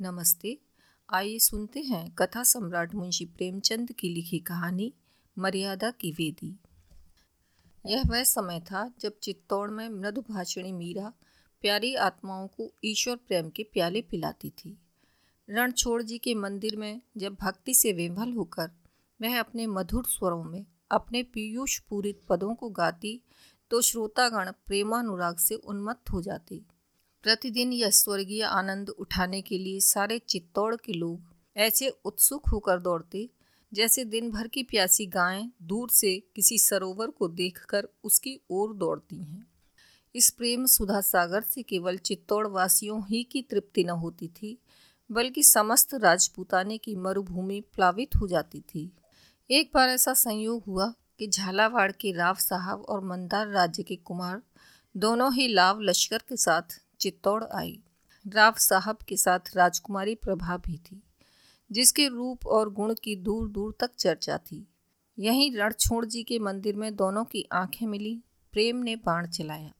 नमस्ते। आइए सुनते हैं कथा सम्राट मुंशी प्रेमचंद की लिखी कहानी, मर्यादा की वेदी। यह वह समय था जब चित्तौड़ में मृदुभाषिणी मीरा प्यारी आत्माओं को ईश्वर प्रेम के प्याले पिलाती थी। रणछोड़ जी के मंदिर में जब भक्ति से विभल होकर वह अपने मधुर स्वरों में अपने पीयूष पूरित पदों को गाती तो श्रोतागण प्रेमानुराग से उन्मत्त हो जाते। प्रतिदिन यह स्वर्गीय आनंद उठाने के लिए सारे चित्तौड़ के लोग ऐसे उत्सुक होकर दौड़ते, जैसे दिन भर की प्यासी गायें दूर से किसी सरोवर को देखकर उसकी ओर दौड़ती हैं। इस प्रेम सुधा सागर से केवल चित्तौड़ वासियों ही की तृप्ति न होती थी, बल्कि समस्त राजपूताने की मरुभूमि प्लावित हो जाती थी। एक बार ऐसा संयोग हुआ कि झालावाड़ के राव साहब और मंदार राज्य के कुमार दोनों ही लाव लश्कर के साथ चित्तौड़ आई। राव साहब के साथ राजकुमारी प्रभा भी थी, जिसके रूप और गुण की दूर दूर तक चर्चा थी। यहीं रणछोड़ जी के मंदिर में दोनों की आँखें मिली, प्रेम ने बाण चलाया।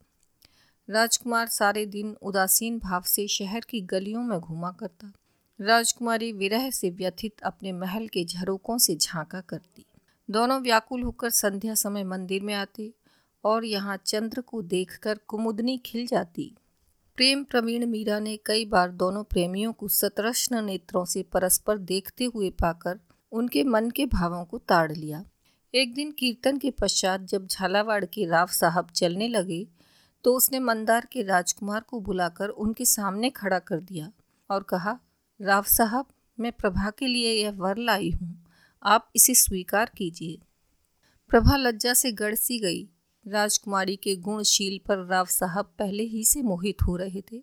राजकुमार सारे दिन उदासीन भाव से शहर की गलियों में घूमा करता। राजकुमारी विरह से व्यथित अपने महल के झरोकों से झांका करती। दोनों व्याकुल होकर संध्या समय मंदिर में आते और यहाँ चंद्र को देखकर कुमुदनी खिल जाती। प्रेम प्रवीण मीरा ने कई बार दोनों प्रेमियों को सतरश्न नेत्रों से परस्पर देखते हुए पाकर उनके मन के भावों को ताड़ लिया। एक दिन कीर्तन के पश्चात जब झालावाड़ के राव साहब चलने लगे तो उसने मंदार के राजकुमार को बुलाकर उनके सामने खड़ा कर दिया और कहा, राव साहब, मैं प्रभा के लिए यह वर लाई हूँ। आप इसे स्वीकार कीजिए प्रभा लज्जा से गड़ सी गई राजकुमारी के गुणशील पर राव साहब पहले ही से मोहित हो रहे थे।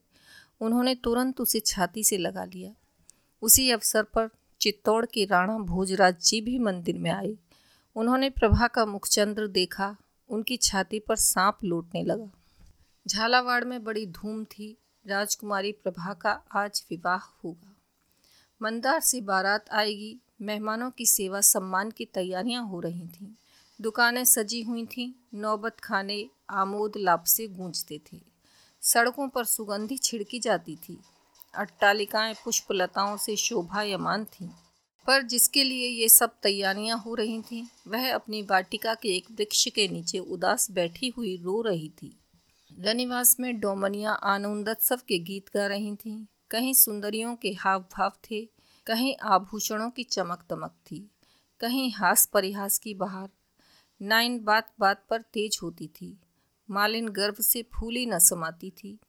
उन्होंने तुरंत उसे छाती से लगा लिया। उसी अवसर पर चित्तौड़ के राणा भोजराज जी भी मंदिर में आए। उन्होंने प्रभा का मुखचंद्र देखा, उनकी छाती पर सांप लौटने लगा। झालावाड़ में बड़ी धूम थी, राजकुमारी प्रभा का आज विवाह होगा। मंदार से बारात आएगी, मेहमानों की सेवा सम्मान की तैयारियाँ हो रही थीं। दुकानें सजी हुई थीं, नौबत खाने आमोद लाभ से गूंजते थे। सड़कों पर सुगंधी छिड़की जाती थी, अट्टालिकाएँ पुष्पलताओं से शोभायमान थीं। पर जिसके लिए ये सब तैयारियाँ हो रही थीं, वह अपनी वाटिका के एक वृक्ष के नीचे उदास बैठी हुई रो रही थी। रनिवास में डोमनिया आनंदोत्सव के गीत गा रही थीं। कहीं सुंदरियों के हाव भाव थे, कहीं आभूषणों की चमक दमक थी, कहीं हास परिहास की बहार। नाइन बात बात पर तेज होती थी। मालिन गर्भ से फूली न समाती थी।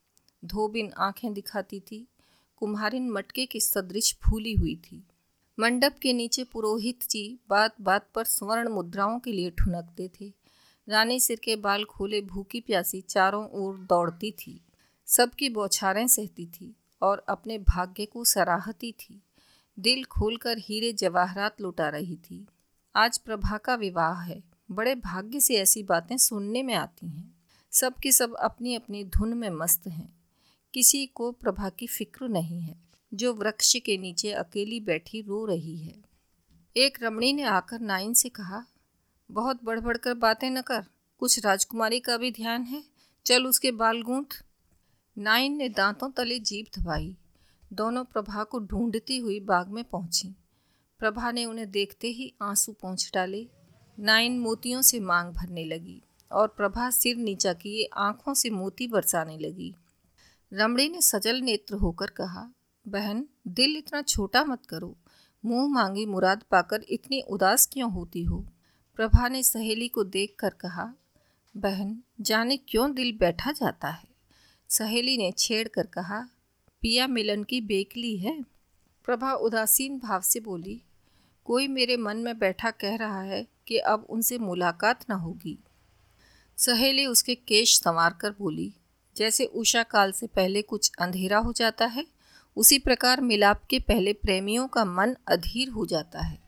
धोबिन आँखें दिखाती थी। कुम्हारिन मटके के सदृश फूली हुई थी। मंडप के नीचे पुरोहित जी बात बात पर स्वर्ण मुद्राओं के लिए ठुनकते थे। रानी सिर के बाल खोले भूखी प्यासी चारों ओर दौड़ती थी। सबकी बौछारें सहती थी और अपने भाग्य को सराहती थी। दिल खोलकर हीरे जवाहरात लुटा रही थी। आज प्रभा का विवाह है। बड़े भाग्य से ऐसी बातें सुनने में आती हैं। सब की सब अपनी अपनी धुन में मस्त हैं। किसी को प्रभा की फ़िक्र नहीं है। जो वृक्ष के नीचे अकेली बैठी रो रही है। एक रमणी ने आकर नाइन से कहा, बहुत बढ़ बढ़ कर बातें न कर। कुछ राजकुमारी का भी ध्यान है। चल उसके बाल गूंथ। नाइन ने दांतों तले जीप दबाई दोनों प्रभा को ढूंढती हुई बाग में पहुँची। प्रभा ने उन्हें देखते ही आँसू पहुँच डाले। नाइन मोतियों से मांग भरने लगी और प्रभा सिर नीचा किए आँखों से मोती बरसाने लगी। रमड़ी ने सजल नेत्र होकर कहा, बहन, दिल इतना छोटा मत करो। मुँह मांगी मुराद पाकर इतनी उदास क्यों होती हो? प्रभा ने सहेली को देख कर कहा, बहन, जाने क्यों दिल बैठा जाता है? सहेली ने छेड़ कर कहा, पिया मिलन की बेकली है? प्रभा उदासीन भाव से बोली, कोई मेरे मन में बैठा कह रहा है कि अब उनसे मुलाकात न होगी। सहेली उसके केश संवार कर बोली, जैसे उषा काल से पहले कुछ अंधेरा हो जाता है, उसी प्रकार मिलाप के पहले प्रेमियों का मन अधीर हो जाता है।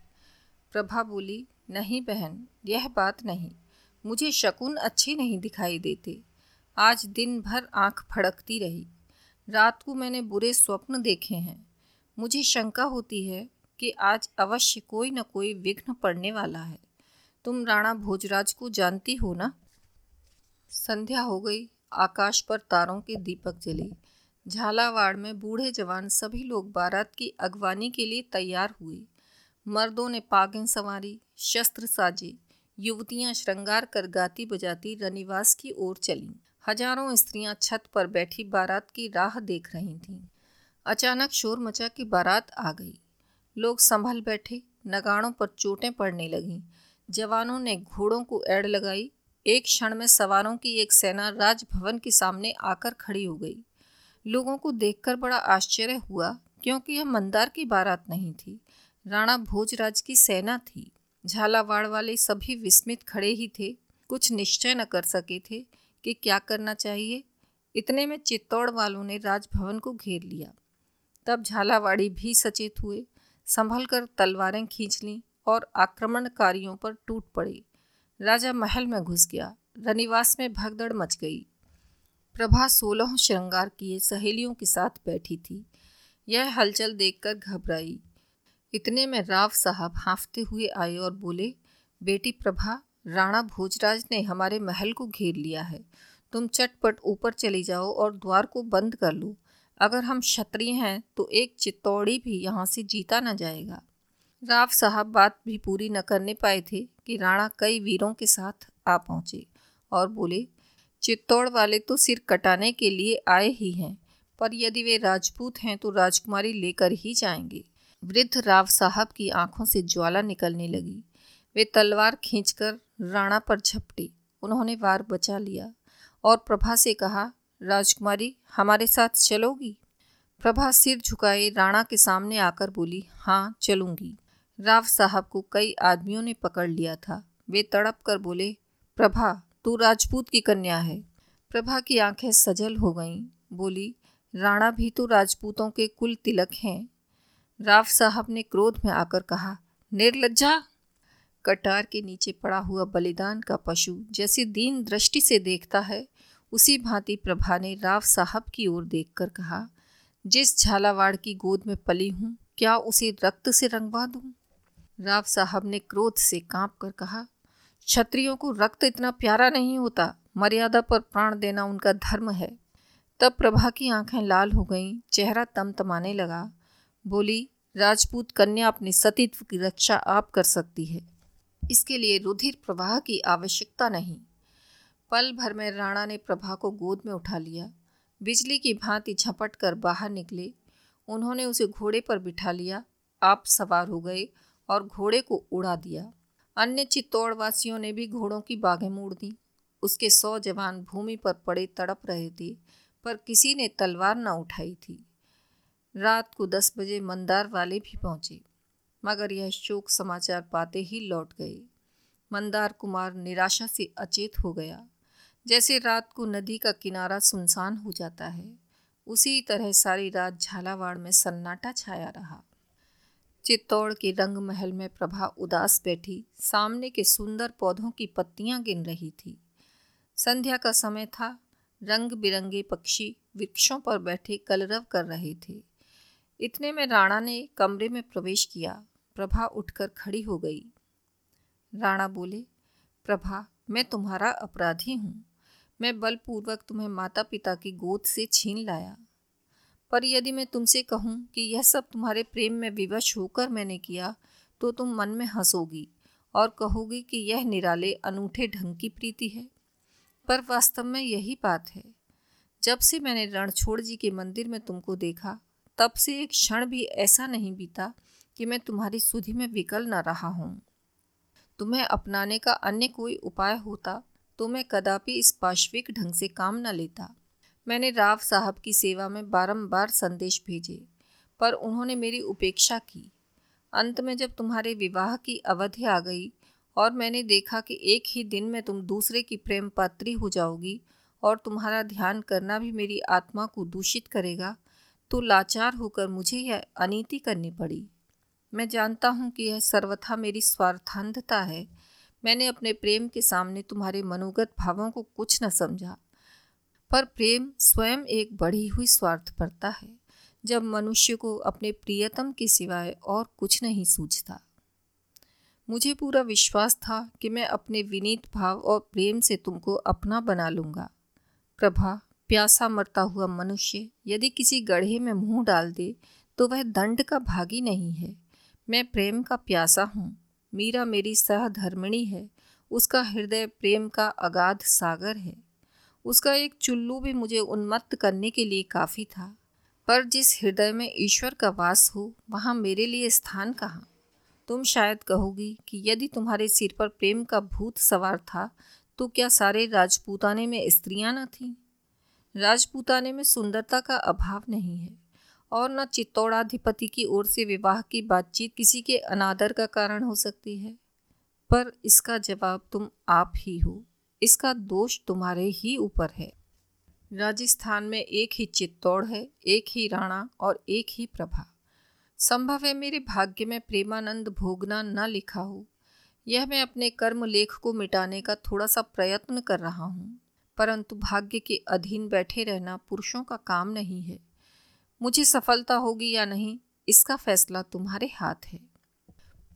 प्रभा बोली, नहीं बहन, यह बात नहीं। मुझे शकुन अच्छे नहीं दिखाई देते। आज दिन भर आँख फड़कती रही। रात को मैंने बुरे स्वप्न देखे हैं। मुझे शंका होती है कि आज अवश्य कोई न कोई विघ्न पड़ने वाला है। तुम राणा भोजराज को जानती हो ना? संध्या हो गई। आकाश पर तारों के दीपक जले। झालावाड़ में बूढ़े जवान सभी लोग बारात की अगवानी के लिए तैयार हुए। मर्दों ने पागें सवारी, शस्त्र साजे। युवतियाँ श्रृंगार कर गाती बजाती रनिवास की ओर चलीं। हज़ारों स्त्रियाँ छत पर बैठी बारात की राह देख रही थीं। अचानक शोर मचा के बारात आ गई। लोग संभल बैठे, नगाड़ों पर चोटें पड़ने लगीं। जवानों ने घोड़ों को एड़ लगाई। एक क्षण में सवारों की एक सेना राजभवन के सामने आकर खड़ी हो गई। लोगों को देखकर बड़ा आश्चर्य हुआ, क्योंकि यह मंदार की बारात नहीं थी। राणा भोजराज की सेना थी। झालावाड़ वाले सभी विस्मित खड़े ही थे। कुछ निश्चय न कर सके थे कि क्या करना चाहिए। इतने में चित्तौड़ वालों ने राजभवन को घेर लिया। तब झालावाड़ी भी सचेत हुए। संभल कर तलवारें खींच लीं। और आक्रमणकारियों पर टूट पड़े। राजा महल में घुस गया। रनिवास में भगदड़ मच गई। प्रभा सोलह श्रृंगार किए सहेलियों के साथ बैठी थी। यह हलचल देखकर घबराई। इतने में राव साहब हाँफते हुए आए और बोले, बेटी प्रभा, राणा भोजराज ने हमारे महल को घेर लिया है। तुम चटपट ऊपर चली जाओ और द्वार को बंद कर लो। अगर हम क्षत्रिय हैं तो एक चित्तौड़ी भी यहाँ से जीता न जाएगा। राव साहब बात भी पूरी न करने पाए थे कि राणा कई वीरों के साथ आ पहुँचे और बोले, चित्तौड़ वाले तो सिर कटाने के लिए आए ही हैं, पर यदि वे राजपूत हैं तो राजकुमारी लेकर ही जाएँगे। वृद्ध राव साहब की आँखों से ज्वाला निकलने लगी। वे तलवार खींचकर राणा पर झपटे। उन्होंने वार बचा लिया और प्रभा से कहा, राजकुमारी, हमारे साथ चलोगी? प्रभा सिर झुकाए राणा के सामने आकर बोली हाँ चलूँगी। राव साहब को कई आदमियों ने पकड़ लिया था। वे तड़प कर बोले, प्रभा, तू राजपूत की कन्या है। प्रभा की आँखें सजल हो गईं। बोली, राणा भी तो राजपूतों के कुल तिलक हैं। राव साहब ने क्रोध में आकर कहा, निर्लज्जा! कटार के नीचे पड़ा हुआ बलिदान का पशु जैसे दीन दृष्टि से देखता है, उसी भांति प्रभा ने राव साहब की ओर देखकर कहा, जिस झालावाड़ की गोद में पली हूँ, क्या उसे रक्त से रंगवा दूँ? राव साहब ने क्रोध से काँप कर कहा, क्षत्रियों को रक्त इतना प्यारा नहीं होता, मर्यादा पर प्राण देना उनका धर्म है। तब प्रभा की आँखें लाल हो गईं, चेहरा तमतमाने लगा। बोली, राजपूत कन्या अपनी सतीत्व की रक्षा आप कर सकती है। इसके लिए रुधिर प्रवाह की आवश्यकता नहीं। पल भर में राणा ने प्रभा को गोद में उठा लिया। बिजली की भांति झपट कर बाहर निकले। उन्होंने उसे घोड़े पर बिठा लिया। आप सवार हो गए। और घोड़े को उड़ा दिया। अन्य चित्तौड़वासियों ने भी घोड़ों की बाघें मोड़ दी। उसके सौ जवान भूमि पर पड़े तड़प रहे थे, पर किसी ने तलवार न उठाई थी। रात को दस बजे मंदार वाले भी पहुँचे, मगर यह शोक समाचार पाते ही लौट गए। मंदार कुमार निराशा से अचेत हो गया। जैसे रात को नदी का किनारा सुनसान हो जाता है, उसी तरह सारी रात झालावाड़ में सन्नाटा छाया रहा। चित्तौड़ के रंग महल में प्रभा उदास बैठी, सामने के सुंदर पौधों की पत्तियाँ गिन रही थी। संध्या का समय था रंग बिरंगे पक्षी वृक्षों पर बैठे कलरव कर रहे थे। इतने में राणा ने कमरे में प्रवेश किया। प्रभा उठकर खड़ी हो गई। राणा बोले, प्रभा, मैं तुम्हारा अपराधी हूँ। मैं बलपूर्वक तुम्हें माता पिता की गोद से छीन लाया। पर यदि मैं तुमसे कहूँ कि यह सब तुम्हारे प्रेम में विवश होकर मैंने किया तो तुम मन में हंसोगी और कहोगी कि यह निराले अनूठे ढंग की प्रीति है। पर वास्तव में यही बात है। जब से मैंने रणछोड़ जी के मंदिर में तुमको देखा, तब से एक क्षण भी ऐसा नहीं बीता कि मैं तुम्हारी सुधि में विकल न रहा हूँ। तुम्हें अपनाने का अन्य कोई उपाय होता तो मैं कदापि इस पाश्विक ढंग से काम न लेता। मैंने राव साहब की सेवा में बारंबार संदेश भेजे, पर उन्होंने मेरी उपेक्षा की। अंत में जब तुम्हारे विवाह की अवधि आ गई और मैंने देखा कि एक ही दिन में तुम दूसरे की प्रेम पात्री हो जाओगी और तुम्हारा ध्यान करना भी मेरी आत्मा को दूषित करेगा तो लाचार होकर मुझे यह अनीति करनी पड़ी। मैं जानता हूँ कि यह सर्वथा मेरी स्वार्थांधता है। मैंने अपने प्रेम के सामने तुम्हारे मनोगत भावों को कुछ न समझा। पर प्रेम स्वयं एक बढ़ी हुई स्वार्थपरता है, जब मनुष्य को अपने प्रियतम के सिवाय और कुछ नहीं सूझता। मुझे पूरा विश्वास था कि मैं अपने विनीत भाव और प्रेम से तुमको अपना बना लूँगा। प्रभा, प्यासा मरता हुआ मनुष्य यदि किसी गढ़े में मुँह डाल दे तो वह दंड का भागी नहीं है। मैं प्रेम का प्यासा हूँ। मीरा मेरी सहधर्मिणी है। उसका हृदय प्रेम का अगाध सागर है। उसका एक चुल्लू भी मुझे उन्मत्त करने के लिए काफ़ी था। पर जिस हृदय में ईश्वर का वास हो, वहाँ मेरे लिए स्थान कहाँ? तुम शायद कहोगी कि यदि तुम्हारे सिर पर प्रेम का भूत सवार था तो क्या सारे राजपूताने में स्त्रियाँ न थीं? राजपूताने में सुंदरता का अभाव नहीं है, और न चित्तौड़ाधिपति की ओर से विवाह की बातचीत किसी के अनादर का कारण हो सकती है। पर इसका जवाब तुम आप ही हो। इसका दोष तुम्हारे ही ऊपर है। राजस्थान में एक ही चित्तौड़ है, एक ही राणा और एक ही प्रभा। संभव है मेरे भाग्य में प्रेमानंद भोगना न लिखा हो। यह मैं अपने कर्म लेख को मिटाने का थोड़ा सा प्रयत्न कर रहा हूँ, परंतु भाग्य के अधीन बैठे रहना पुरुषों का काम नहीं है। मुझे सफलता होगी या नहीं, इसका फैसला तुम्हारे हाथ है।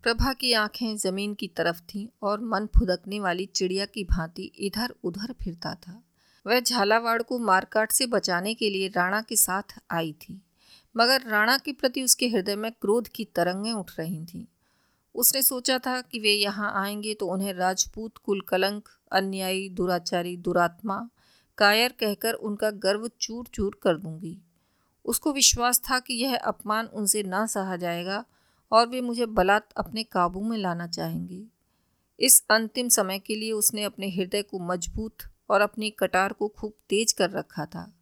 प्रभा की आँखें ज़मीन की तरफ़ थीं और मन फुदकने वाली चिड़िया की भांति इधर उधर फिरता था। वह झालावाड़ को मारकाट से बचाने के लिए राणा के साथ आई थी, मगर राणा के प्रति उसके हृदय में क्रोध की तरंगें उठ रही थीं। उसने सोचा था कि वे यहाँ आएँगे तो उन्हें राजपूत कुल कलंक अन्यायी, दुराचारी, दुरात्मा, कायर कहकर उनका गर्व चूर चूर कर दूँगी। उसको विश्वास था कि यह अपमान उनसे ना सहा जाएगा और वे मुझे बलात् अपने काबू में लाना चाहेंगे। इस अंतिम समय के लिए उसने अपने हृदय को मज़बूत और अपनी कटार को खूब तेज कर रखा था।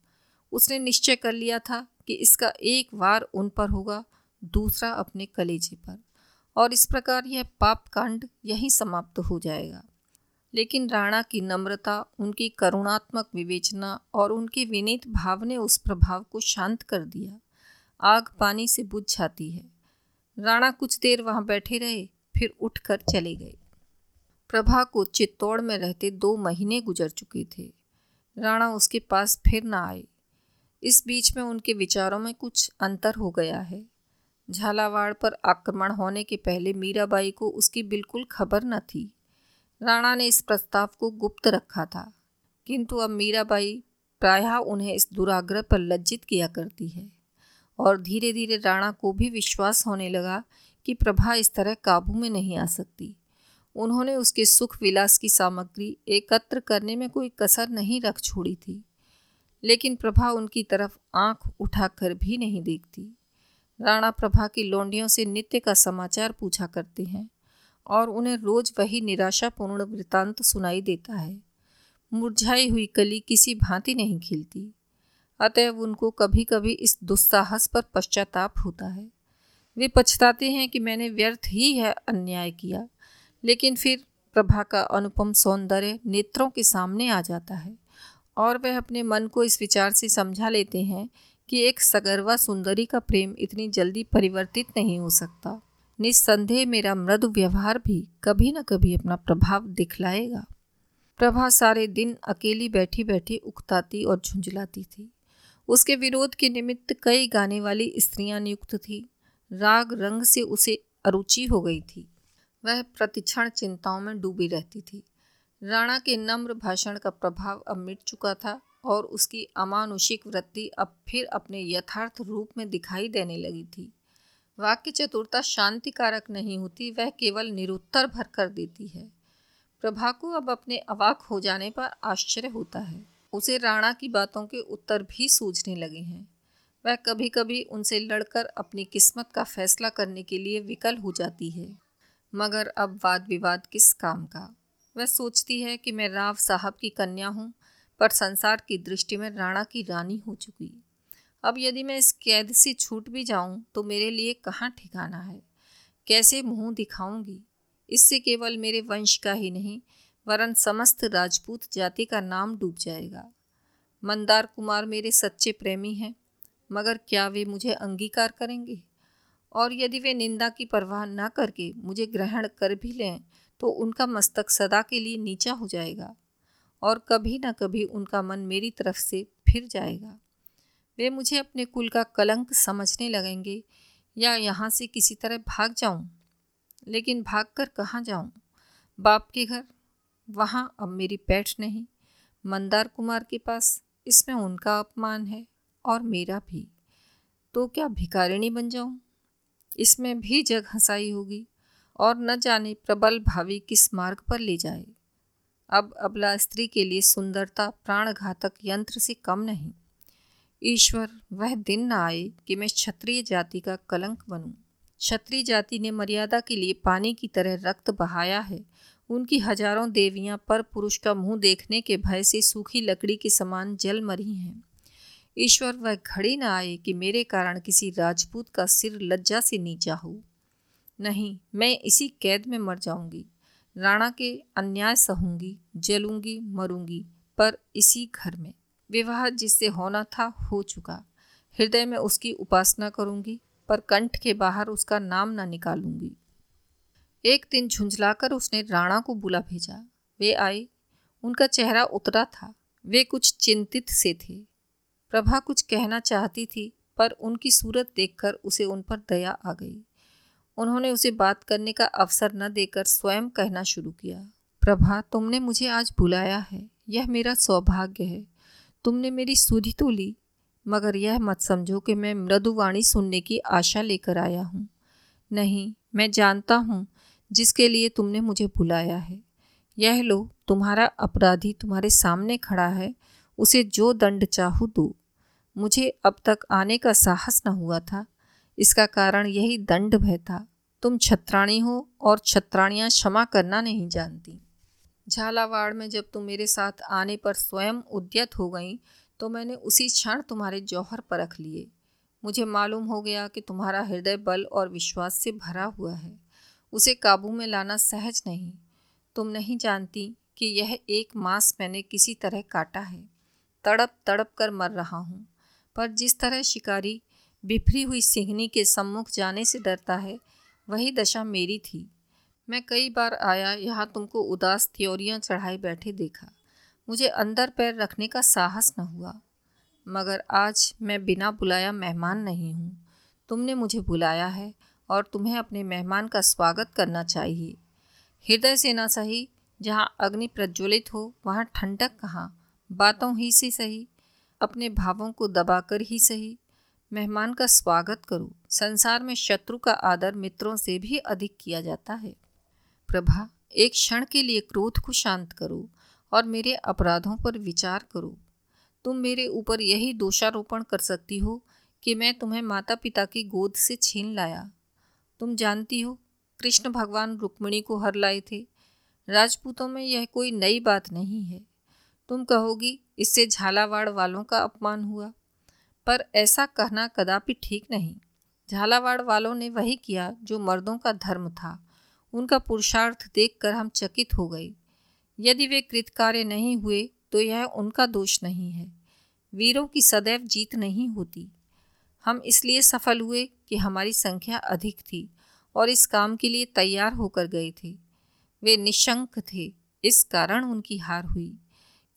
उसने निश्चय कर लिया था कि इसका एक वार उन पर होगा, दूसरा अपने कलेजे पर। और इस प्रकार यह पाप कांड यहीं समाप्त हो जाएगा। लेकिन राणा की नम्रता, उनकी करुणात्मक विवेचना और उनके विनीत भाव ने उस प्रभाव को शांत कर दिया। आग पानी से बुझ जाती है। राणा कुछ देर वहाँ बैठे रहे, फिर उठकर चले गए। प्रभा को चित्तौड़ में रहते दो महीने गुजर चुके थे। राणा उसके पास फिर ना आए। इस बीच में उनके विचारों में कुछ अंतर हो गया है। झालावाड़ पर आक्रमण होने के पहले मीराबाई को उसकी बिल्कुल खबर न थी। राणा ने इस प्रस्ताव को गुप्त रखा था। किंतु अब मीराबाई प्रायः उन्हें इस दुराग्रह पर लज्जित किया करती है। और धीरे धीरे राणा को भी विश्वास होने लगा कि प्रभा इस तरह काबू में नहीं आ सकती। उन्होंने उसके सुख विलास की सामग्री एकत्र करने में कोई कसर नहीं रख छोड़ी थी, लेकिन प्रभा उनकी तरफ़ आँख उठाकर भी नहीं देखती। राणा प्रभा की लौंडियों से नित्य का समाचार पूछा करते हैं और उन्हें रोज वही निराशापूर्ण वृतांत सुनाई देता है। मुरझाई हुई कली किसी भांति नहीं खिलती। अतएव उनको कभी कभी इस दुस्साहस पर पश्चाताप होता है। वे पछताते हैं कि मैंने व्यर्थ ही है अन्याय किया, लेकिन फिर प्रभा का अनुपम सौंदर्य नेत्रों के सामने आ जाता है और वह अपने मन को इस विचार से समझा लेते हैं कि एक सगर्वा सुंदरी का प्रेम इतनी जल्दी परिवर्तित नहीं हो सकता। निस्संदेह मेरा मृदु व्यवहार भी कभी न कभी अपना प्रभाव दिखलाएगा। प्रभा सारे दिन अकेली बैठी बैठी उकताती और झुंझलाती थी। उसके विरोध के निमित्त कई गाने वाली स्त्रियाँ नियुक्त थी। राग रंग से उसे अरुचि हो गई थी। वह प्रतिक्षण चिंताओं में डूबी रहती थी। राणा के नम्र भाषण का प्रभाव अब मिट चुका था और उसकी अमानुषिक वृत्ति अब फिर अपने यथार्थ रूप में दिखाई देने लगी थी। वाक्य चतुरता शांतिकारक नहीं होती, वह केवल निरुत्तर भर कर देती है। प्रभा को अब अपने अवाक हो जाने पर आश्चर्य होता है। उसे राणा की बातों के उत्तर भी सूझने लगे हैं। वह कभी कभी उनसे लड़कर अपनी किस्मत का फैसला करने के लिए विकल हो जाती है। मगर अब वाद विवाद किस काम का? वह सोचती है कि मैं राव साहब की कन्या हूँ, पर संसार की दृष्टि में राणा की रानी हो चुकी। अब यदि मैं इस कैद से छूट भी जाऊँ तो मेरे लिए कहाँ ठिकाना है? कैसे मुँह दिखाऊँगी? इससे केवल मेरे वंश का ही नहीं वरन समस्त राजपूत जाति का नाम डूब जाएगा। मंदार कुमार मेरे सच्चे प्रेमी हैं, मगर क्या वे मुझे अंगीकार करेंगे? और यदि वे निंदा की परवाह न करके मुझे ग्रहण कर भी लें तो उनका मस्तक सदा के लिए नीचा हो जाएगा, और कभी न कभी उनका मन मेरी तरफ़ से फिर जाएगा। वे मुझे अपने कुल का कलंक समझने लगेंगे, या यहाँ से किसी तरह भाग जाऊँ? लेकिन भाग कर कहाँ जाऊँ? बाप के घर वहाँ अब मेरी पैठ नहीं, मंदार कुमार के पास इसमें उनका अपमान है और मेरा भी। तो क्या भिकारिणी बन जाऊँ? इसमें भी जग हंसाई होगी और न जाने प्रबल भावी किस मार्ग पर ले जाए। अब अबला स्त्री के लिए सुंदरता प्राणघातक यंत्र से कम नहीं। ईश्वर, वह दिन न आए कि मैं क्षत्रिय जाति का कलंक बनूं। क्षत्रिय जाति ने मर्यादा के लिए पानी की तरह रक्त बहाया है उनकी हज़ारों देवियाँ पर पुरुष का मुँह देखने के भय से सूखी लकड़ी के समान जल मरी हैं। ईश्वर, वह घड़ी न आए कि मेरे कारण किसी राजपूत का सिर लज्जा से नीचा हो। नहीं, मैं इसी कैद में मर जाऊँगी। राणा के अन्याय सहूँगी, जलूँगी, मरूँगी, पर इसी घर में। विवाह जिससे होना था, हो चुका। हृदय में उसकी उपासना करूँगी, पर कंठ के बाहर उसका नाम ना निकालूँगी। एक दिन झुंझलाकर उसने राणा को बुला भेजा। वे आए उनका चेहरा उतरा था। वे कुछ चिंतित से थे। प्रभा कुछ कहना चाहती थी, पर उनकी सूरत देखकर उसे उन पर दया आ गई। उन्होंने उसे बात करने का अवसर न देकर स्वयं कहना शुरू किया। प्रभा, तुमने मुझे आज बुलाया है। यह मेरा सौभाग्य है। तुमने मेरी सुधि तो ली, मगर यह मत समझो कि मैं मृदुवाणी सुनने की आशा लेकर आया हूँ। नहीं, मैं जानता हूँ जिसके लिए तुमने मुझे बुलाया है। यह लो, तुम्हारा अपराधी तुम्हारे सामने खड़ा है, उसे जो दंड चाहू दो। मुझे अब तक आने का साहस न हुआ था। इसका कारण यही दंड भय था। तुम छत्राणी हो और छत्राणियाँ क्षमा करना नहीं जानती। झालावाड़ में जब तुम मेरे साथ आने पर स्वयं उद्यत हो गई तो मैंने उसी क्षण तुम्हारे जौहर परख लिए। मुझे मालूम हो गया कि तुम्हारा हृदय बल और विश्वास से भरा हुआ है। उसे काबू में लाना सहज नहीं। तुम नहीं जानती कि यह एक मास मैंने किसी तरह काटा है। तड़प तड़प कर मर रहा हूँ। पर जिस तरह शिकारी बिफरी हुई सिंहनी के सम्मुख जाने से डरता है, वही दशा मेरी थी। मैं कई बार आया, यहाँ तुमको उदास त्योरियाँ चढ़ाए बैठे देखा। मुझे अंदर पैर रखने का साहस न हुआ। मगर आज मैं बिना बुलाया मेहमान नहीं हूँ। तुमने मुझे बुलाया है। और तुम्हें अपने मेहमान का स्वागत करना चाहिए। हृदय से ना सही, जहाँ अग्नि प्रज्वलित हो, वहाँ ठंडक कहाँ? बातों ही से सही, अपने भावों को दबाकर ही सही। मेहमान का स्वागत करो, संसार में शत्रु का आदर मित्रों से भी अधिक किया जाता है। प्रभा, एक क्षण के लिए क्रोध को शांत करो और मेरे अपराधों पर विचार करो। तुम मेरे ऊपर यही दोषारोपण कर सकती हो कि मैं तुम्हें माता पिता की गोद से छीन लाया। तुम जानती हो, कृष्ण भगवान रुक्मिणी को हर लाए थे। राजपूतों में यह कोई नई बात नहीं है। तुम कहोगी, इससे झालावाड़ वालों का अपमान हुआ। पर ऐसा कहना कदापि ठीक नहीं। झालावाड़ वालों ने वही किया जो मर्दों का धर्म था। उनका पुरुषार्थ देखकर हम चकित हो गए। यदि वे कृतकार्य नहीं हुए तो यह उनका दोष नहीं है। वीरों की सदैव जीत नहीं होती। हम इसलिए सफल हुए कि हमारी संख्या अधिक थी और इस काम के लिए तैयार होकर गए थे। वे निशंक थे। इस कारण उनकी हार हुई।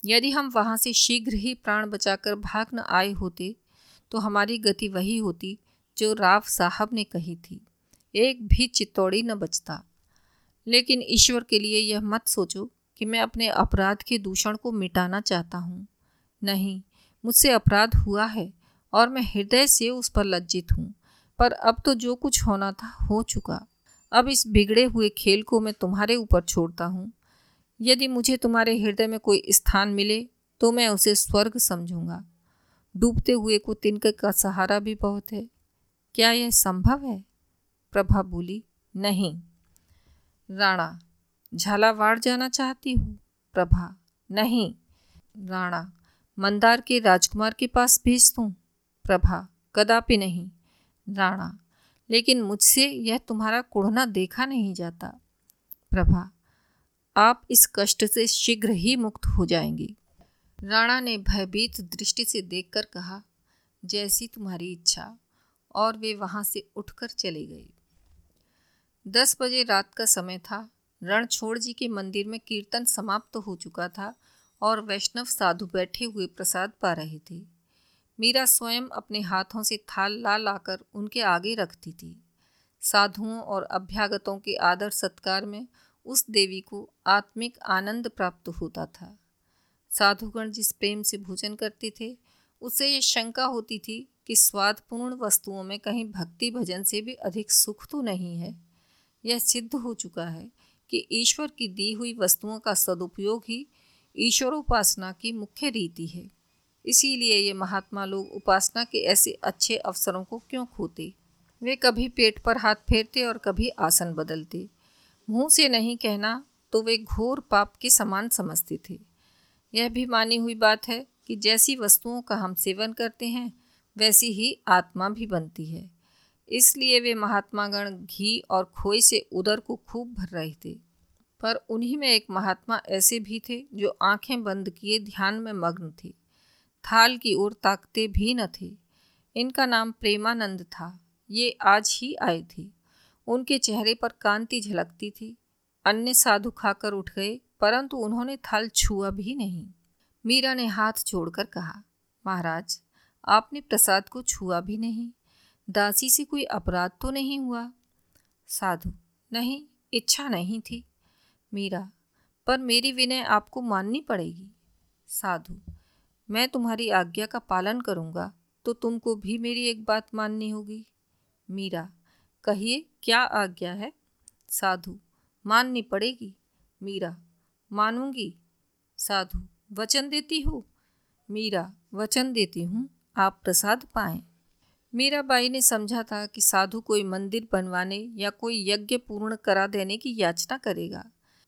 यदि हम वहाँ से शीघ्र ही प्राण बचाकर भाग न आए होते तो हमारी गति वही होती जो राव साहब ने कही थी। एक भी चित्तौड़ी न बचता। लेकिन ईश्वर के लिए यह मत सोचो कि मैं अपने अपराध के दूषण को मिटाना चाहता हूँ। नहीं, मुझसे अपराध हुआ है। और मैं हृदय से उस पर लज्जित हूँ। पर अब तो जो कुछ होना था, हो चुका। अब इस बिगड़े हुए खेल को मैं तुम्हारे ऊपर छोड़ता हूँ। यदि मुझे तुम्हारे हृदय में कोई स्थान मिले तो मैं उसे स्वर्ग समझूँगा। डूबते हुए को तिनके का सहारा भी बहुत है। क्या यह संभव है? प्रभा बोली, नहीं। राणा, झालावाड़ जाना चाहती हूँ। प्रभा, नहीं। राणा, मंदार के राजकुमार के पास भेज दूँ? प्रभा, कदापि नहीं। राणा, लेकिन मुझसे यह तुम्हारा कुढ़ना देखा नहीं जाता। प्रभा, आप इस कष्ट से शीघ्र ही मुक्त हो जाएँगी। राणा ने भयभीत दृष्टि से देखकर कहा, जैसी तुम्हारी इच्छा। और वे वहाँ से उठकर चले गए। दस बजे रात का समय था। रणछोड़ जी के मंदिर में कीर्तन समाप्त हो चुका था और वैष्णव साधु बैठे हुए प्रसाद पा रहे थे। मीरा स्वयं अपने हाथों से थाल ला लाकर उनके आगे रखती थी। साधुओं और अभ्यागतों के आदर सत्कार में उस देवी को आत्मिक आनंद प्राप्त होता था। साधुगण जिस प्रेम से भोजन करते थे, उससे ये शंका होती थी कि स्वादपूर्ण वस्तुओं में कहीं भक्ति भजन से भी अधिक सुख तो नहीं है। यह सिद्ध हो चुका है कि ईश्वर की दी हुई वस्तुओं का सदुपयोग ही ईश्वरोपासना की मुख्य रीति है। इसीलिए ये महात्मा लोग उपासना के ऐसे अच्छे अवसरों को क्यों खोते? वे कभी पेट पर हाथ फेरते और कभी आसन बदलते। मुँह से नहीं कहना तो वे घोर पाप के समान समझते थे। यह भी मानी हुई बात है कि जैसी वस्तुओं का हम सेवन करते हैं, वैसी ही आत्मा भी बनती है। इसलिए वे महात्मागण घी और खोए से उदर को खूब भर रहे थे। पर उन्हीं में एक महात्मा ऐसे भी थे जो आँखें बंद किए ध्यान में मग्न थे। थाल की ओर ताकते भी न थे। इनका नाम प्रेमानंद था। ये आज ही आए थे। उनके चेहरे पर कांति झलकती थी। अन्य साधु खाकर उठ गए, परंतु उन्होंने थाल छुआ भी नहीं। मीरा ने हाथ छोड़कर कहा, महाराज, आपने प्रसाद को छुआ भी नहीं। दासी से कोई अपराध तो नहीं हुआ? साधु, नहीं, इच्छा नहीं थी। मीरा, पर मेरी विनय आपको माननी पड़ेगी। साधु मैं तुम्हारी आज्ञा का पालन करूँगा तो तुमको भी मेरी एक बात माननी होगी। मीरा, कहिए, क्या आज्ञा है? साधु, माननी पड़ेगी। मीरा, मानूँगी। साधु, वचन देती हो? मीरा, वचन देती हूँ, आप प्रसाद पाएँ। मीराबाई ने समझा था कि साधु कोई मंदिर बनवाने या कोई यज्ञ पूर्ण करा देने की याचना करेगा।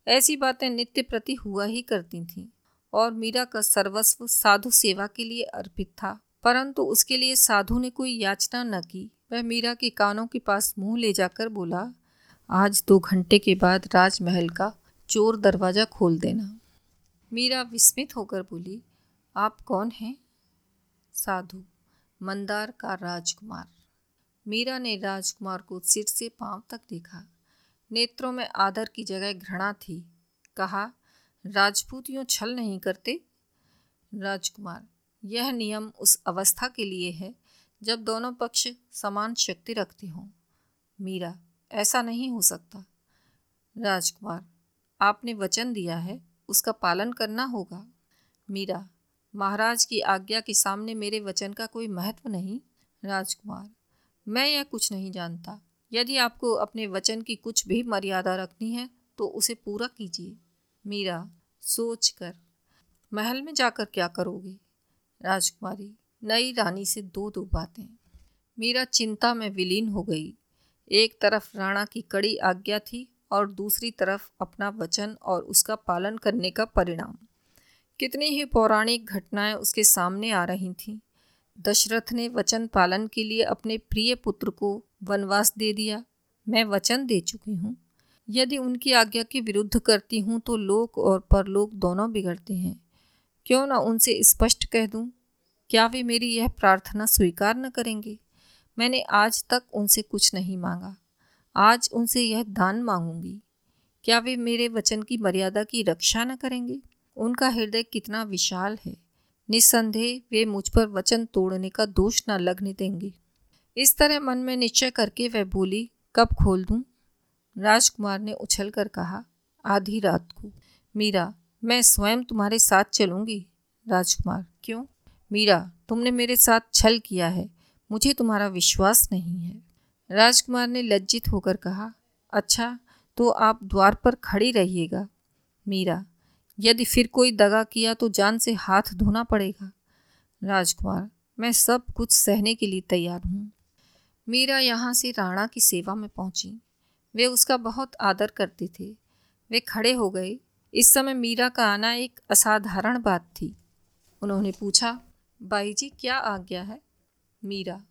ऐसी बातें नित्य प्रति हुआ ही करती थीं। और मीरा का सर्वस्व साधु सेवा के लिए अर्पित था। परंतु उसके लिए साधु ने कोई याचना न की। वह मीरा के कानों के पास मुँह ले जाकर बोला, आज दो घंटे के बाद राजमहल का चोर दरवाज़ा खोल देना। मीरा विस्मित होकर बोली, आप कौन हैं? साधु, मंदार का राजकुमार। मीरा ने राजकुमार को सिर से पाँव तक देखा। नेत्रों में आदर की जगह घृणा थी। कहा राजपूत यूँ छल नहीं करते? राजकुमार, यह नियम उस अवस्था के लिए है जब दोनों पक्ष समान शक्ति रखते हों। मीरा, ऐसा नहीं हो सकता। राजकुमार, आपने वचन दिया है, उसका पालन करना होगा। मीरा, महाराज की आज्ञा के सामने मेरे वचन का कोई महत्व नहीं? राजकुमार, मैं यह कुछ नहीं जानता। यदि आपको अपने वचन की कुछ भी मर्यादा रखनी है तो उसे पूरा कीजिए। मीरा सोच कर महल में जाकर क्या करोगे? राजकुमारी, नई रानी से दो दो बातें। मीरा चिंता में विलीन हो गई। एक तरफ़ राणा की कड़ी आज्ञा थी और दूसरी तरफ़ अपना वचन और उसका पालन करने का परिणाम। कितनी ही पौराणिक घटनाएँ उसके सामने आ रही थीं। दशरथ ने वचन पालन के लिए अपने प्रिय पुत्र को वनवास दे दिया। मैं वचन दे चुकी हूँ। यदि उनकी आज्ञा के विरुद्ध करती हूँ तो लोक और परलोक दोनों बिगड़ते हैं। क्यों ना उनसे स्पष्ट कह दूँ? क्या वे मेरी यह प्रार्थना स्वीकार न करेंगे? मैंने आज तक उनसे कुछ नहीं मांगा। आज उनसे यह दान मांगूँगी। क्या वे मेरे वचन की मर्यादा की रक्षा न करेंगे? उनका हृदय कितना विशाल है। निस्संदेह वे मुझ पर वचन तोड़ने का दोष न लगने देंगे। इस तरह मन में निश्चय करके वह बोली, कब खोल दूँ? राजकुमार ने उछल कर कहा, आधी रात को। मीरा, मैं स्वयं तुम्हारे साथ चलूँगी। राजकुमार, क्यों? मीरा, तुमने मेरे साथ छल किया है। मुझे तुम्हारा विश्वास नहीं है। राजकुमार ने लज्जित होकर कहा अच्छा तो आप द्वार पर खड़ी रहिएगा। मीरा, यदि फिर कोई दगा किया तो जान से हाथ धोना पड़ेगा। राजकुमार, मैं सब कुछ सहने के लिए तैयार हूँ। मीरा यहाँ से राणा की सेवा में पहुँची। वे उसका बहुत आदर करते थे। वे खड़े हो गए। इस समय मीरा का आना एक असाधारण बात थी। उन्होंने पूछा, बाई जी, क्या आज्ञा है? मीरा,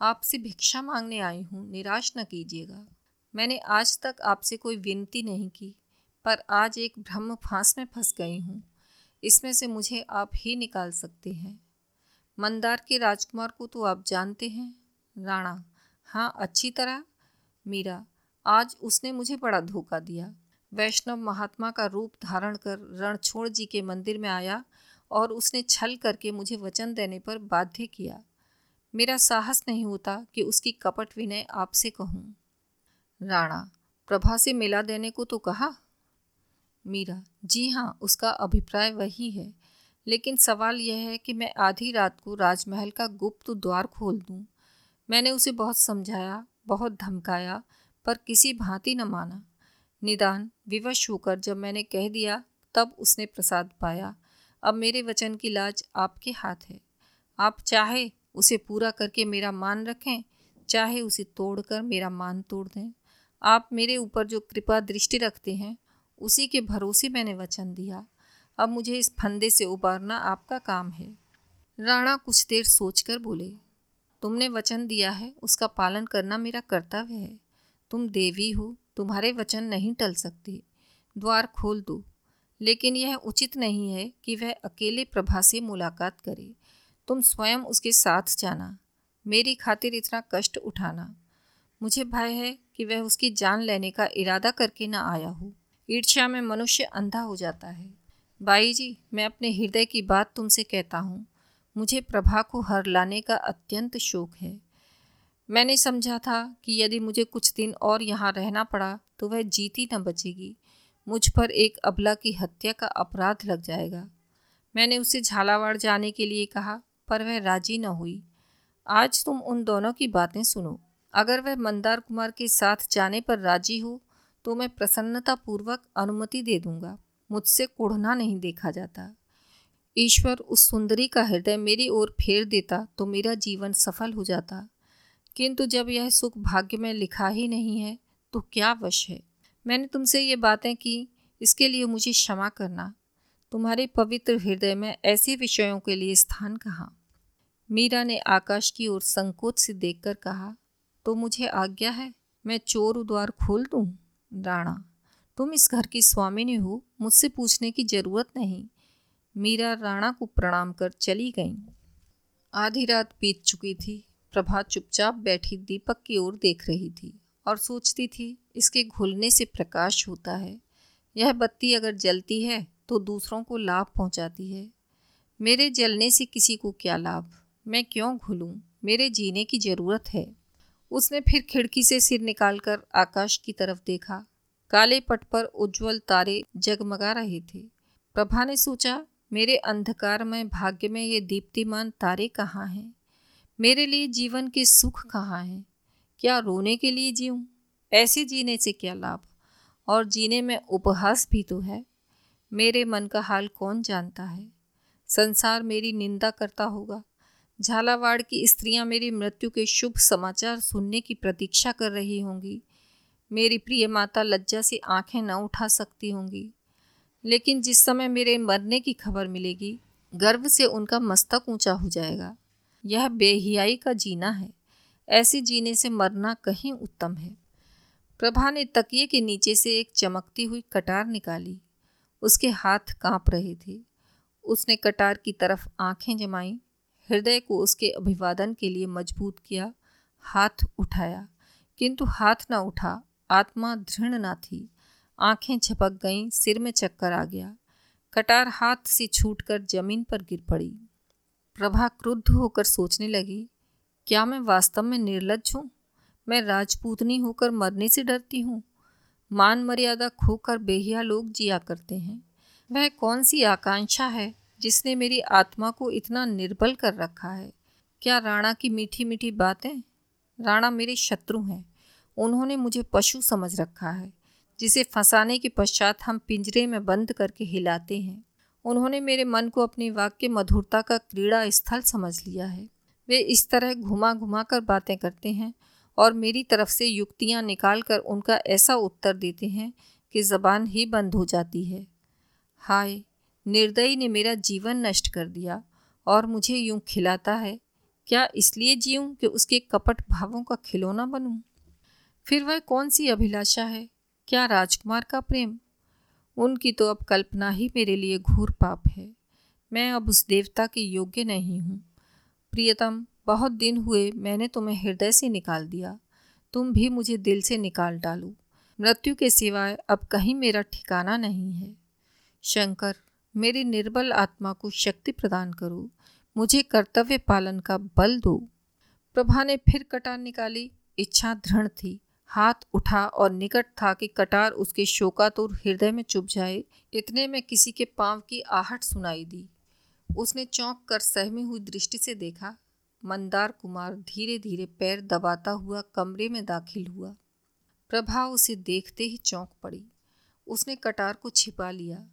आपसे भिक्षा मांगने आई हूँ। निराश न कीजिएगा। मैंने आज तक आपसे कोई विनती नहीं की, पर आज एक ब्रह्म फांस में फंस गई हूँ। इसमें से मुझे आप ही निकाल सकते हैं। मंदार के राजकुमार को तो आप जानते हैं। राणा हाँ अच्छी तरह। मीरा आज उसने मुझे बड़ा धोखा दिया। वैष्णव महात्मा का रूप धारण कर रणछोड़ जी के मंदिर में आया और उसने छल करके मुझे वचन देने पर बाध्य किया। मेरा साहस नहीं होता कि उसकी कपट विनय आपसे कहूँ। राणा, प्रभा से मिला देने को तो कहा। मीरा, जी हाँ उसका अभिप्राय वही है। लेकिन सवाल यह है कि मैं आधी रात को राजमहल का गुप्त द्वार खोल दूँ। मैंने उसे बहुत समझाया, बहुत धमकाया पर किसी भांति न माना। निदान, विवश होकर जब मैंने कह दिया, तब उसने प्रसाद पाया। अब मेरे वचन की लाज आपके हाथ है। आप चाहे उसे पूरा करके मेरा मान रखें, चाहे उसे तोड़कर मेरा मान तोड़ दें। आप मेरे ऊपर जो कृपा दृष्टि रखते हैं, उसी के भरोसे मैंने वचन दिया। अब मुझे इस फंदे से उबारना आपका काम है। राणा कुछ देर सोचकर बोले, तुमने वचन दिया है, उसका पालन करना मेरा कर्तव्य है। तुम देवी हो, तुम्हारे वचन नहीं टल सकते। द्वार खोल दो। लेकिन यह उचित नहीं है कि वह अकेले प्रभा से मुलाकात करे। तुम स्वयं उसके साथ जाना। मेरी खातिर इतना कष्ट उठाना। मुझे भय है कि वह उसकी जान लेने का इरादा करके न आया हो। ईर्ष्या में मनुष्य अंधा हो जाता है। बाई जी मैं अपने हृदय की बात तुमसे कहता हूँ। मुझे प्रभा को हर लाने का अत्यंत शौक है। मैंने समझा था कि यदि मुझे कुछ दिन और यहाँ रहना पड़ा तो वह जीती न बचेगी। मुझ पर एक अबला की हत्या का अपराध लग जाएगा। मैंने उसे झालावाड़ जाने के लिए कहा, पर वह राज़ी न हुई। आज तुम उन दोनों की बातें सुनो। अगर वह मंदार कुमार के साथ जाने पर राज़ी हो तो मैं प्रसन्नतापूर्वक अनुमति दे दूँगा। मुझसे कुढ़ना नहीं देखा जाता। ईश्वर उस सुंदरी का हृदय मेरी ओर फेर देता तो मेरा जीवन सफल हो जाता। किंतु जब यह सुख भाग्य में लिखा ही नहीं है तो क्या वश है? मैंने तुमसे ये बातें की, इसके लिए मुझे क्षमा करना। तुम्हारे पवित्र हृदय में ऐसे विषयों के लिए स्थान कहाँ? मीरा ने आकाश की ओर संकोच से देखकर कहा तो मुझे आज्ञा है, मैं चोर उद्वार खोल दूँ? राणा, तुम इस घर की स्वामिनी हो, मुझसे पूछने की ज़रूरत नहीं। मीरा राणा को प्रणाम कर चली गई। आधी रात बीत चुकी थी। प्रभा चुपचाप बैठी दीपक की ओर देख रही थी और सोचती थी, इसके घुलने से प्रकाश होता है। यह बत्ती अगर जलती है तो दूसरों को लाभ पहुंचाती है। मेरे जलने से किसी को क्या लाभ? मैं क्यों घुलूं? मेरे जीने की ज़रूरत है। उसने फिर खिड़की से सिर निकालकर आकाश की तरफ़ देखा। काले पट पर उज्जवल तारे जगमगा रहे थे। प्रभा ने सोचा, मेरे अंधकार में भाग्य में ये दीप्तिमान तारे कहाँ हैं? मेरे लिए जीवन के सुख कहाँ हैं? क्या रोने के लिए जीऊँ? ऐसे जीने से क्या लाभ? और जीने में उपहास भी तो है। मेरे मन का हाल कौन जानता है? संसार मेरी निंदा करता होगा। झालावाड़ की स्त्रियाँ मेरी मृत्यु के शुभ समाचार सुनने की प्रतीक्षा कर रही होंगी। मेरी प्रिय माता लज्जा से आँखें न उठा सकती होंगी। लेकिन जिस समय मेरे मरने की खबर मिलेगी, गर्व से उनका मस्तक ऊँचा हो जाएगा। यह बेहियाई का जीना है। ऐसे जीने से मरना कहीं उत्तम है। प्रभा ने तकिए के नीचे से एक चमकती हुई कटार निकाली। उसके हाथ काँप रहे थे। उसने कटार की तरफ़ आँखें जमाई। हृदय को उसके अभिवादन के लिए मज़बूत किया। हाथ उठाया। किंतु हाथ न उठा। आत्मा दृढ़ न थी। आँखें झपक गईं। सिर में चक्कर आ गया। कटार हाथ से छूटकर ज़मीन पर गिर पड़ी। प्रभा क्रुद्ध होकर सोचने लगी, क्या मैं वास्तव में निर्लज हूँ? मैं राजपूतनी होकर मरने से डरती हूँ। मान मर्यादा खोकर बेहिया लोग जिया करते हैं। वह कौन सी आकांक्षा है जिसने मेरी आत्मा को इतना निर्बल कर रखा है? क्या राणा की मीठी मीठी बातें? राणा मेरे शत्रु हैं। उन्होंने मुझे पशु समझ रखा है, जिसे फंसाने के पश्चात हम पिंजरे में बंद करके हिलाते हैं। उन्होंने मेरे मन को अपनी वाक्य मधुरता का क्रीड़ा स्थल समझ लिया है। वे इस तरह घुमा घुमा कर बातें करते हैं और मेरी तरफ़ से युक्तियाँ निकाल कर उनका ऐसा उत्तर देते हैं कि ज़बान ही बंद हो जाती है। हाय, निर्दयी ने मेरा जीवन नष्ट कर दिया और मुझे यूँ खिलाता है। क्या इसलिए जीऊँ कि उसके कपट भावों का खिलौना बनूं? फिर वह कौन सी अभिलाषा है? क्या राजकुमार का प्रेम? उनकी तो अब कल्पना ही मेरे लिए घोर पाप है। मैं अब उस देवता के योग्य नहीं हूँ। प्रियतम, बहुत दिन हुए मैंने तुम्हें हृदय से निकाल दिया। तुम भी मुझे दिल से निकाल डालो। मृत्यु के सिवाय अब कहीं मेरा ठिकाना नहीं है। शंकर, मेरी निर्बल आत्मा को शक्ति प्रदान करो। मुझे कर्तव्य पालन का बल दो। प्रभा ने फिर कटान निकाली। इच्छा दृढ़ थी। हाथ उठा और निकट था कि कटार उसके शोकातुर हृदय में चुप जाए, इतने में किसी के पाँव की आहट सुनाई दी। उसने चौंक कर सहमी हुई दृष्टि से देखा, मंदार कुमार धीरे धीरे पैर दबाता हुआ कमरे में दाखिल हुआ। प्रभा उसे देखते ही चौंक पड़ी। उसने कटार को छिपा लिया।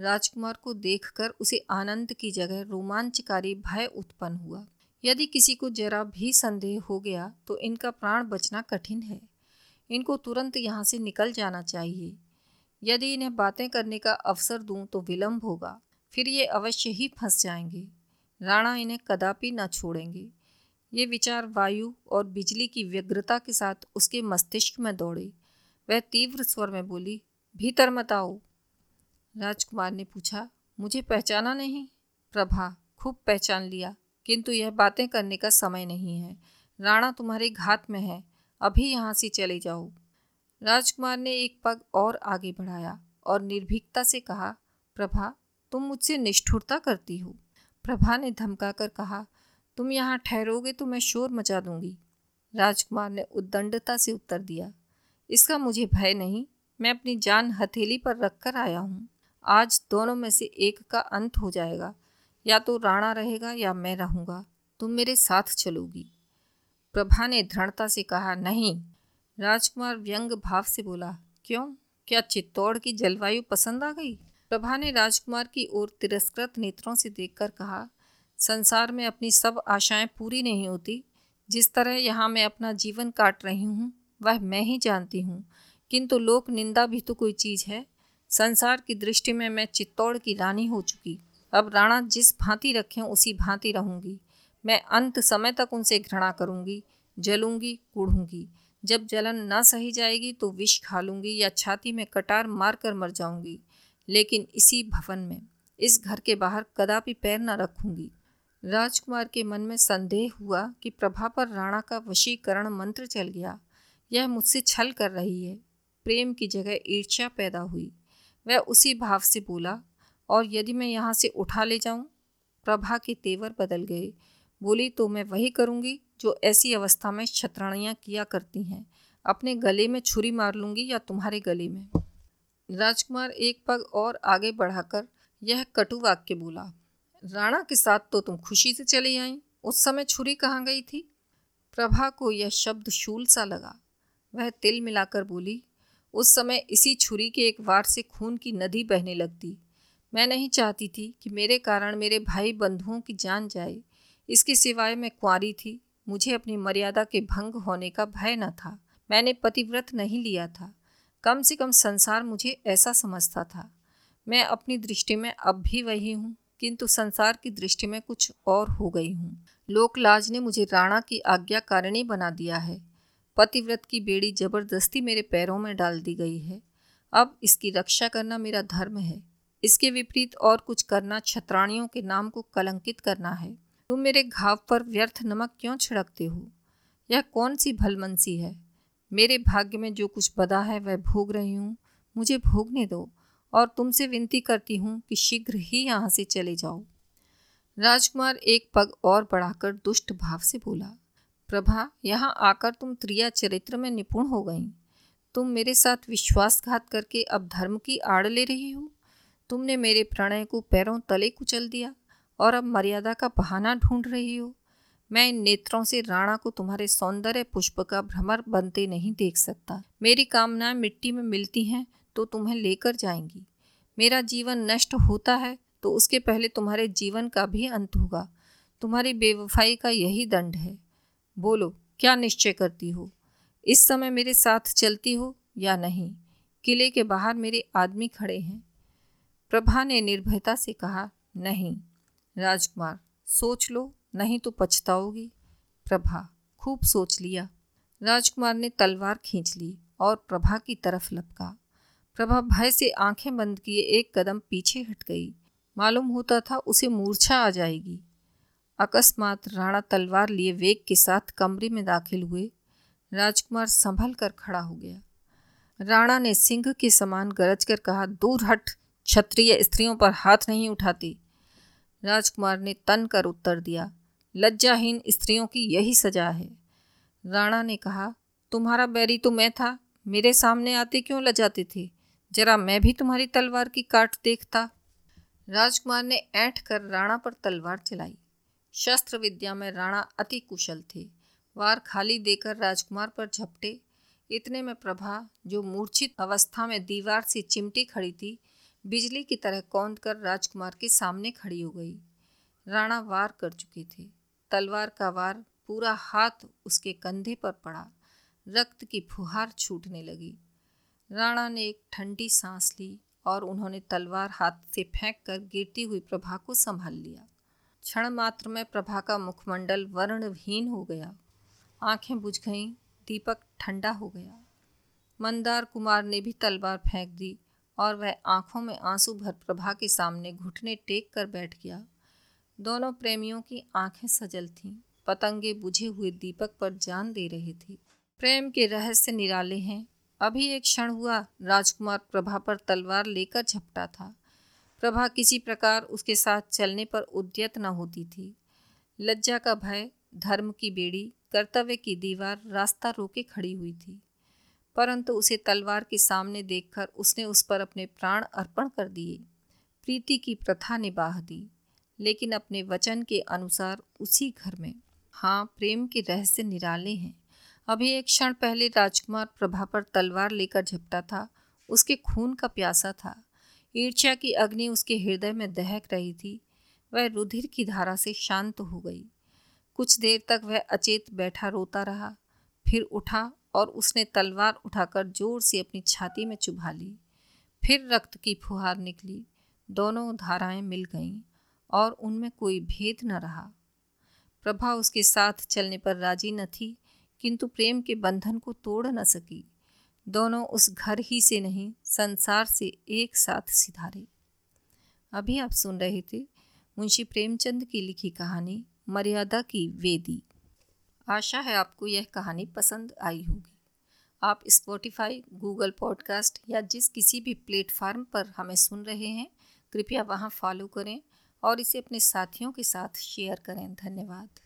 राजकुमार को देखकर उसे आनंद की जगह रोमांचकारी भय उत्पन्न हुआ। यदि किसी को जरा भी संदेह हो गया तो इनका प्राण बचना कठिन है। इनको तुरंत यहाँ से निकल जाना चाहिए। यदि इन्हें बातें करने का अवसर दूँ तो विलम्ब होगा। फिर ये अवश्य ही फंस जाएँगे। राणा इन्हें कदापि न छोड़ेंगे। ये विचार वायु और बिजली की व्यग्रता के साथ उसके मस्तिष्क में दौड़े। वह तीव्र स्वर में बोली, भीतर मत आओ। राजकुमार ने पूछा, मुझे पहचाना नहीं? प्रभा, खूब पहचान लिया। किंतु यह बातें करने का समय नहीं है। राणा तुम्हारे घात में है। अभी यहाँ से चले जाओ। राजकुमार ने एक पग और आगे बढ़ाया और निर्भीकता से कहा, प्रभा, तुम मुझसे निष्ठुरता करती हो। प्रभा ने धमका कर कहा, तुम यहाँ ठहरोगे तो मैं शोर मचा दूँगी। राजकुमार ने उद्दंडता से उत्तर दिया, इसका मुझे भय नहीं, मैं अपनी जान हथेली पर रखकर आया हूँ। आज दोनों में से एक का अंत हो जाएगा। या तो राणा रहेगा या मैं रहूँगा, तुम मेरे साथ चलोगी। प्रभा ने दृढ़ता से कहा, नहीं। राजकुमार व्यंग भाव से बोला, क्यों? क्या चित्तौड़ की जलवायु पसंद आ गई? प्रभा ने राजकुमार की ओर तिरस्कृत नेत्रों से देखकर कहा, संसार में अपनी सब आशाएँ पूरी नहीं होती। जिस तरह यहाँ मैं अपना जीवन काट रही हूँ, वह मैं ही जानती हूँ। किंतु लोक निंदा भी तो कोई चीज़ है। संसार की दृष्टि में मैं चित्तौड़ की रानी हो चुकी। अब राणा जिस भांति रखें, उसी भांति रहूँगी। मैं अंत समय तक उनसे घृणा करूँगी, जलूँगी, कूढ़ूँगी। जब जलन ना सही जाएगी तो विष खा लूँगी या छाती में कटार मार कर मर जाऊँगी। लेकिन इसी भवन में, इस घर के बाहर कदापि पैर न रखूँगी। राजकुमार के मन में संदेह हुआ कि प्रभा पर राणा का वशीकरण मंत्र चल गया। यह मुझसे छल कर रही है। प्रेम की जगह ईर्ष्या पैदा हुई। वह उसी भाव से बोला और यदि मैं यहाँ से उठा ले जाऊँ? प्रभा के तेवर बदल गए। बोली तो मैं वही करूँगी जो ऐसी अवस्था में छतरानियाँ किया करती हैं। अपने गले में छुरी मार लूँगी या तुम्हारे गले में? राजकुमार एक पग और आगे बढ़ाकर यह कटु वाक्य बोला, राणा के साथ तो तुम खुशी से चली आई। उस समय छुरी कहाँ गई थी? प्रभा को यह शब्द शूल सा लगा। वह तिल मिलाकर बोली, उस समय इसी छुरी के एक वार से खून की नदी बहने लगती। मैं नहीं चाहती थी कि मेरे कारण मेरे भाई बंधुओं की जान जाए। इसके सिवाय मैं कुंवारी थी। मुझे अपनी मर्यादा के भंग होने का भय न था। मैंने पतिव्रत नहीं लिया था। कम से कम संसार मुझे ऐसा समझता था। मैं अपनी दृष्टि में अब भी वही हूँ, किंतु संसार की दृष्टि में कुछ और हो गई हूँ। लोकलाज ने मुझे राणा की आज्ञाकारिणी बना दिया है। पतिव्रत की बेड़ी ज़बरदस्ती मेरे पैरों में डाल दी गई है। अब इसकी रक्षा करना मेरा धर्म है। इसके विपरीत और कुछ करना छत्राणियों के नाम को कलंकित करना है। तुम मेरे घाव पर व्यर्थ नमक क्यों छिड़कते हो? यह कौन सी भलमनसी है? मेरे भाग्य में जो कुछ बदा है वह भोग रही हूँ। मुझे भोगने दो और तुमसे विनती करती हूँ कि शीघ्र ही यहाँ से चले जाओ। राजकुमार एक पग और बढ़ाकर दुष्ट भाव से बोला, प्रभा, यहाँ आकर तुम त्रिया चरित्र में निपुण हो गई। तुम मेरे साथ विश्वासघात करके अब धर्म की आड़ ले रही हो? तुमने मेरे प्रणय को पैरों तले कुचल दिया और अब मर्यादा का बहाना ढूंढ रही हो। मैं इन नेत्रों से राणा को तुम्हारे सौंदर्य पुष्प का भ्रमर बनते नहीं देख सकता। मेरी कामनाएँ मिट्टी में मिलती हैं तो तुम्हें लेकर जाएँगी। मेरा जीवन नष्ट होता है तो उसके पहले तुम्हारे जीवन का भी अंत होगा। तुम्हारी बेवफाई का यही दंड है। बोलो, क्या निश्चय करती हो? इस समय मेरे साथ चलती हो या नहीं? किले के बाहर मेरे आदमी खड़े हैं। प्रभा ने निर्भयता से कहा, नहीं, राजकुमार, सोच लो, नहीं तो पछताओगी। प्रभा खूब सोच लिया। राजकुमार ने तलवार खींच ली और प्रभा की तरफ़ लपका। प्रभा भय से आँखें बंद किए एक कदम पीछे हट गई। मालूम होता था उसे मूर्छा आ जाएगी। अकस्मात राणा तलवार लिए वेग के साथ कमरे में दाखिल हुए। राजकुमार संभल कर खड़ा हो गया। राणा ने सिंह के समान गरज कर कहा, दूर हट क्षत्रिय स्त्रियों पर हाथ नहीं उठाती। राजकुमार ने तन कर उत्तर दिया, लज्जाहीन स्त्रियों की यही सजा है। राणा ने कहा, तुम्हारा बैरी तो मैं था, मेरे सामने आते क्यों लजाते थे? जरा मैं भी तुम्हारी तलवार की काट देखता। राजकुमार ने ऐठ कर राणा पर तलवार चलाई। शस्त्र विद्या में राणा अति कुशल थे। वार खाली देकर राजकुमार पर झपटे। इतने में प्रभा, जो मूर्छित अवस्था में दीवार से चिमटी खड़ी थी बिजली की तरह कौंद कर राजकुमार के सामने खड़ी हो गई। राणा वार कर चुके थे। तलवार का वार पूरा हाथ उसके कंधे पर पड़ा। रक्त की फुहार छूटने लगी। राणा ने एक ठंडी सांस ली और उन्होंने तलवार हाथ से फेंक कर गिरती हुई प्रभा को संभाल लिया। क्षण मात्र में प्रभा का मुखमंडल वर्णहीन हो गया। आँखें बुझ गईं, दीपक ठंडा हो गया। मंदार कुमार ने भी तलवार फेंक दी। और वह आँखों में आँसू भर प्रभा के सामने घुटने टेक कर बैठ गया। दोनों प्रेमियों की आँखें सजल थीं। पतंगे बुझे हुए दीपक पर जान दे रहे थे। प्रेम के रहस्य निराले हैं। अभी एक क्षण हुआ, राजकुमार प्रभा पर तलवार लेकर झपटा था। प्रभा किसी प्रकार उसके साथ चलने पर उद्यत न होती थी। लज्जा का भय, धर्म की बेड़ी, कर्तव्य की दीवार रास्ता रोके खड़ी हुई थी। परंतु उसे तलवार के सामने देखकर उसने उस पर अपने प्राण अर्पण कर दिए। प्रीति की प्रथा निबाह दी, लेकिन अपने वचन के अनुसार उसी घर में। हाँ प्रेम के रहस्य निराले हैं। अभी एक क्षण पहले राजकुमार प्रभा पर तलवार लेकर झपटा था। उसके खून का प्यासा था। ईर्ष्या की अग्नि उसके हृदय में दहक रही थी। वह रुधिर की धारा से शांत हो गई। कुछ देर तक वह अचेत बैठा रोता रहा। फिर उठा और उसने तलवार उठाकर ज़ोर से अपनी छाती में चुभा ली। फिर रक्त की फुहार निकली। दोनों धाराएँ मिल गईं और उनमें कोई भेद न रहा। प्रभा उसके साथ चलने पर राज़ी न थी, किंतु प्रेम के बंधन को तोड़ न सकी। दोनों उस घर ही से नहीं, संसार से एक साथ सिधारे। अभी आप सुन रहे थे मुंशी प्रेमचंद की लिखी कहानी, मर्यादा की वेदी। आशा है, आपको यह कहानी पसंद आई होगी। आप स्पॉटिफाई गूगल पॉडकास्ट या जिस किसी भी प्लेटफार्म पर हमें सुन रहे हैं, कृपया वहाँ फॉलो करें और इसे अपने साथियों के साथ शेयर करें। धन्यवाद।